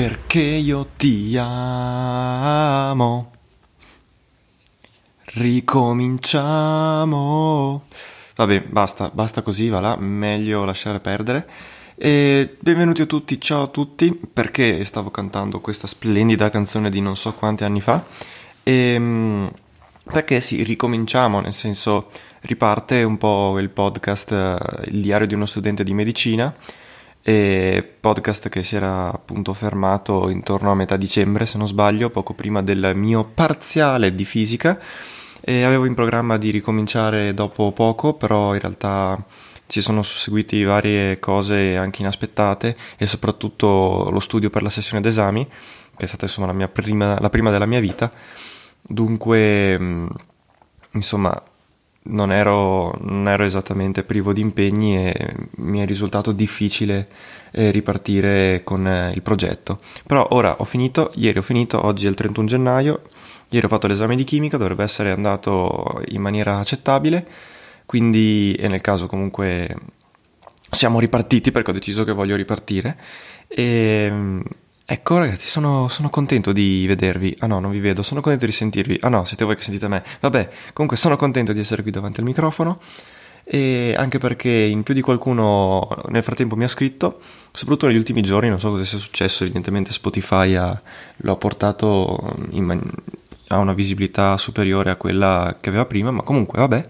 Perché io ti amo. Ricominciamo. Vabbè, basta, basta così, va là, meglio lasciare perdere. E benvenuti a tutti, ciao a tutti, perché stavo cantando questa splendida canzone di non so quanti anni fa. E, mm, perché sì, ricominciamo, nel senso riparte un po' il podcast eh, Il diario di uno studente di medicina e podcast che si era appunto fermato intorno a metà dicembre se non sbaglio, poco prima del mio parziale di fisica e avevo in programma di ricominciare dopo poco, però in realtà ci sono susseguiti varie cose anche inaspettate e soprattutto lo studio per la sessione d'esami, che è stata insomma la, prima, la prima della mia vita. Dunque, mm, insomma, non ero, non ero, esattamente privo di impegni e mi è risultato difficile eh, ripartire con eh, il progetto. Però ora ho finito, ieri ho finito, oggi è il 31 gennaio, ieri ho fatto l'esame di chimica, dovrebbe essere andato in maniera accettabile, quindi e nel caso comunque siamo ripartiti perché ho deciso che voglio ripartire e Ecco ragazzi, sono, sono, contento di vedervi. Ah no, non vi vedo, sono contento di sentirvi. Ah no, siete voi che sentite me. Vabbè, comunque sono contento di essere qui davanti al microfono e anche perché in più di qualcuno nel frattempo mi ha scritto, soprattutto negli ultimi giorni, non so cosa sia successo, evidentemente Spotify ha, lo ha portato man- a una visibilità superiore a quella che aveva prima, ma comunque vabbè.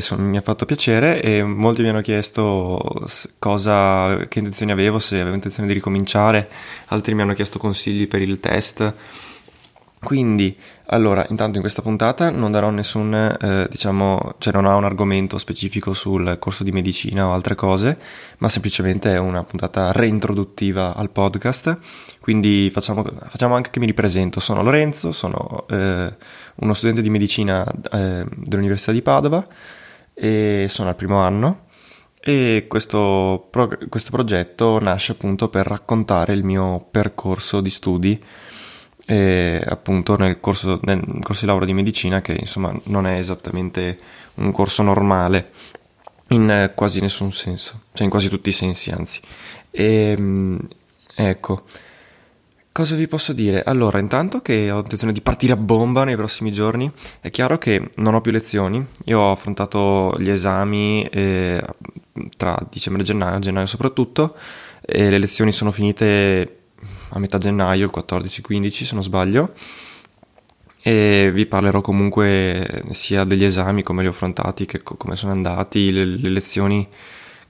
Son, mi ha fatto piacere e molti mi hanno chiesto cosa, che intenzioni avevo, se avevo intenzione di ricominciare, altri mi hanno chiesto consigli per il test. Quindi, allora, intanto in questa puntata non darò nessun, eh, diciamo, cioè non ho un argomento specifico sul corso di medicina o altre cose, ma semplicemente è una puntata reintroduttiva al podcast. Quindi facciamo, facciamo anche che mi ripresento. Sono Lorenzo, sono eh, uno studente di medicina eh, dell'Università di Padova e sono al primo anno. E questo, pro- questo progetto nasce appunto per raccontare il mio percorso di studi e appunto nel corso, nel corso di laurea di medicina che insomma non è esattamente un corso normale in quasi nessun senso, cioè in quasi tutti i sensi anzi. E, ehm, ecco, cosa vi posso dire? Allora, intanto che ho intenzione di partire a bomba nei prossimi giorni, è chiaro che non ho più lezioni, io ho affrontato gli esami eh, tra dicembre e gennaio, gennaio soprattutto, e le lezioni sono finite a metà gennaio, il 14-15 se non sbaglio, e vi parlerò comunque sia degli esami, come li ho affrontati, che come sono andati, le, le lezioni,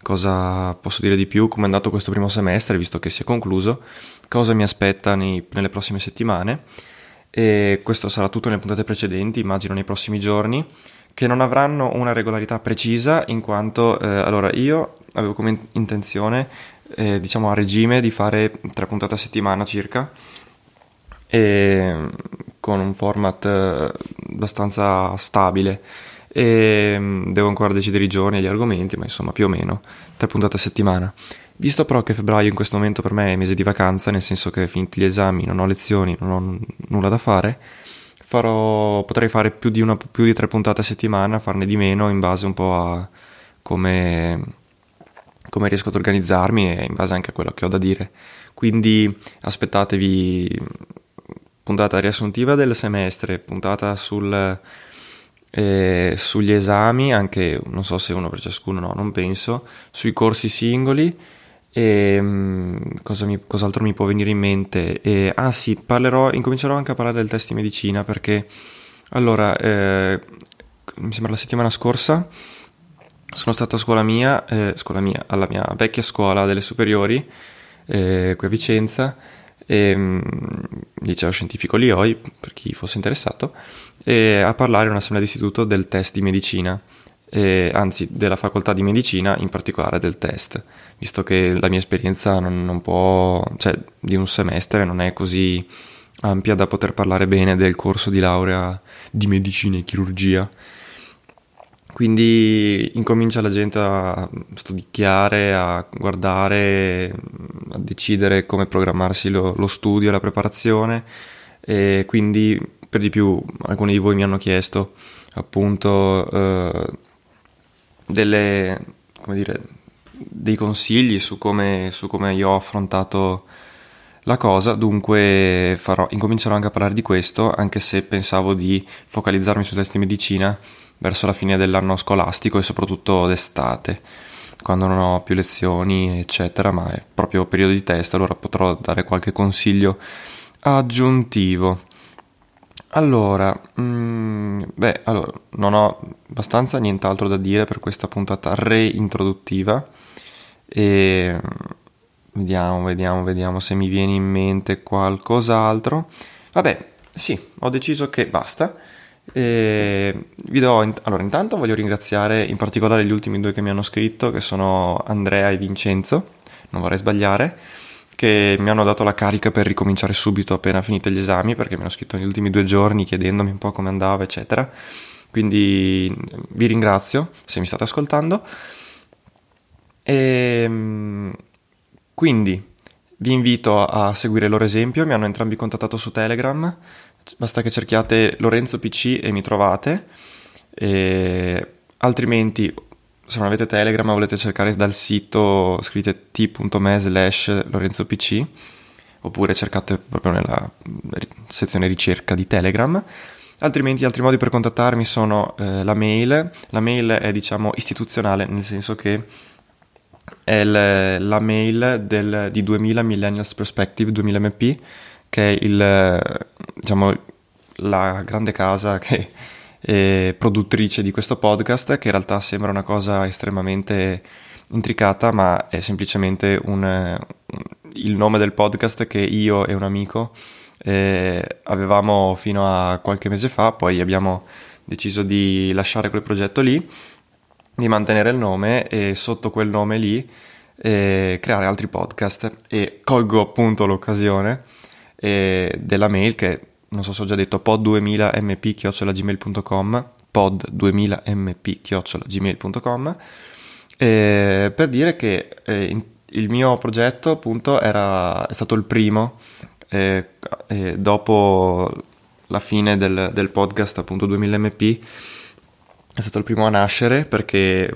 cosa posso dire di più, come è andato questo primo semestre, visto che si è concluso, cosa mi aspetta nei, nelle prossime settimane. E questo sarà tutto nelle puntate precedenti, immagino nei prossimi giorni, che non avranno una regolarità precisa, in quanto eh, allora io avevo come intenzione eh, diciamo a regime di fare tre puntate a settimana circa e con un format eh, abbastanza stabile e mm, devo ancora decidere i giorni e gli argomenti, ma insomma più o meno tre puntate a settimana. Visto però che febbraio in questo momento per me è mese di vacanza, nel senso che finiti gli esami, non ho lezioni, non ho nulla da fare, farò, potrei fare più di, una, più di tre puntate a settimana, farne di meno in base un po' a come, come riesco ad organizzarmi e in base anche a quello che ho da dire. Quindi aspettatevi puntata riassuntiva del semestre, puntata sul, eh, sugli esami, anche non so se uno per ciascuno, no, non penso, sui corsi singoli. E um, cosa mi, cos'altro mi può venire in mente? E, ah sì, parlerò, incomincerò anche a parlare del test di medicina perché allora, eh, mi sembra la settimana scorsa sono stato a scuola mia, eh, scuola mia, alla mia vecchia scuola delle superiori, eh, qui a Vicenza, e, um, liceo scientifico Lioi, per chi fosse interessato, a parlare in un'assemblea d'istituto del test di medicina, e, anzi della facoltà di medicina, in particolare del test, visto che la mia esperienza non, non può, cioè di un semestre non è così ampia da poter parlare bene del corso di laurea di medicina e chirurgia. Quindi incomincia la gente a studiare, a guardare, a decidere come programmarsi lo, lo studio, la preparazione. E quindi per di più alcuni di voi mi hanno chiesto appunto eh, delle, dire, dei consigli su come, su come, io ho affrontato la cosa, dunque farò, incomincerò anche a parlare di questo, anche se pensavo di focalizzarmi su test di medicina verso la fine dell'anno scolastico e soprattutto d'estate, quando non ho più lezioni, eccetera, ma è proprio periodo di test, allora potrò dare qualche consiglio aggiuntivo. Allora, mm, beh, allora, non ho abbastanza nient'altro da dire per questa puntata reintroduttiva e vediamo, vediamo, vediamo se mi viene in mente qualcos'altro. Vabbè, sì, ho deciso che basta. E vi do, allora, intanto voglio ringraziare in particolare gli ultimi due che mi hanno scritto, che sono Andrea e Vincenzo, non vorrei sbagliare, che mi hanno dato la carica per ricominciare subito appena finite gli esami, perché mi hanno scritto negli ultimi due giorni chiedendomi un po' come andava, eccetera. Quindi vi ringrazio se mi state ascoltando. E ehm, quindi vi invito a seguire il loro esempio, mi hanno entrambi contattato su Telegram basta che cerchiate Lorenzo PC e mi trovate, e altrimenti se non avete Telegram volete cercare dal sito scrivete t.me slash Lorenzo PC oppure cercate proprio nella sezione ricerca di Telegram. Altrimenti altri modi per contattarmi sono eh, la mail, la mail è diciamo istituzionale nel senso che è le, la mail del, di 2000 Millennials Perspective 2000 MP che è il, diciamo, la grande casa che è produttrice di questo podcast, che in realtà sembra una cosa estremamente intricata, ma è semplicemente un, il nome del podcast che io e un amico eh, avevamo fino a qualche mese fa, poi abbiamo deciso di lasciare quel progetto lì, di mantenere il nome e sotto quel nome lì eh, creare altri podcast. E colgo appunto l'occasione eh, della mail che non so se ho già detto pod2000mp-gmail.com pod2000mp-gmail.com eh, per dire che eh, in, il mio progetto appunto era, è stato il primo eh, eh dopo la fine del, del, podcast appunto 2000mp è stato il primo a nascere perché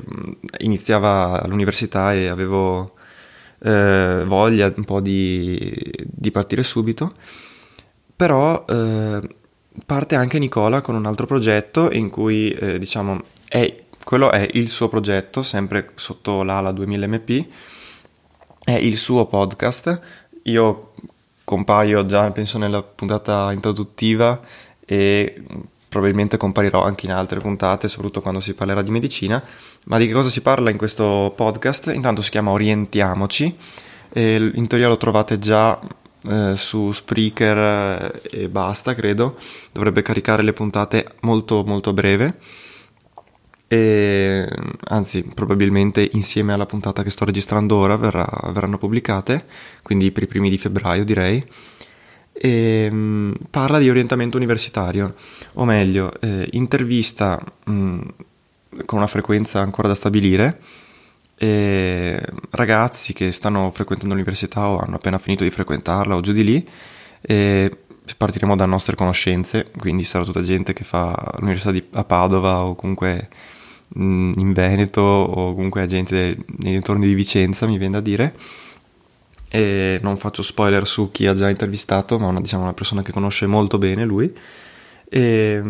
iniziava all'università e avevo eh, voglia un po' di, di partire subito, però eh, parte anche Nicola con un altro progetto in cui eh, diciamo è, quello è il suo progetto, sempre sotto l'ala 2000mp, è il suo podcast, io compaio già penso nella puntata introduttiva e probabilmente comparirò anche in altre puntate, soprattutto quando si parlerà di medicina. Ma di che cosa si parla in questo podcast? Intanto si chiama Orientiamoci, in teoria lo trovate già eh, su Spreaker eh, e basta, credo. Dovrebbe caricare le puntate molto molto breve. E, anzi, probabilmente insieme alla puntata che sto registrando ora verrà, verranno pubblicate, quindi per i primi di febbraio direi. e mh, parla di orientamento universitario, o meglio, eh, intervista mh, con una frequenza ancora da stabilire eh, ragazzi che stanno frequentando l'università o hanno appena finito di frequentarla o giù di lì. E partiremo da nostre conoscenze, quindi sarà tutta gente che fa l'università di, a Padova o comunque in Veneto o comunque gente nei dintorni di Vicenza, mi viene da dire. E non faccio spoiler su chi ha già intervistato, ma una, diciamo, una persona che conosce molto bene lui. E,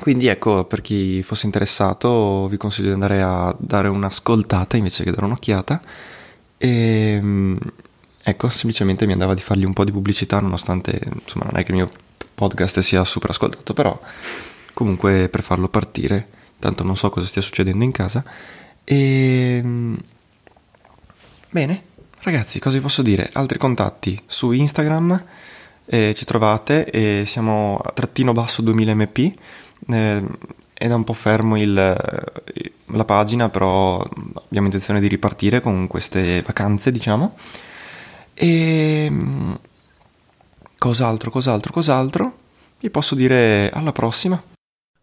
quindi ecco, per chi fosse interessato vi consiglio di andare a dare un'ascoltata invece che dare un'occhiata. E ecco, semplicemente mi andava di fargli un po' di pubblicità, nonostante insomma non è che il mio podcast sia super ascoltato, però comunque per farlo partire, tanto non so cosa stia succedendo in casa. E bene, ragazzi, cosa vi posso dire? Altri contatti su Instagram eh, ci trovate e siamo a trattino basso 2000 mp eh, è da un po' fermo il, la pagina, però abbiamo intenzione di ripartire con queste vacanze, diciamo. E cos'altro, cos'altro, cos'altro? Vi posso dire alla prossima.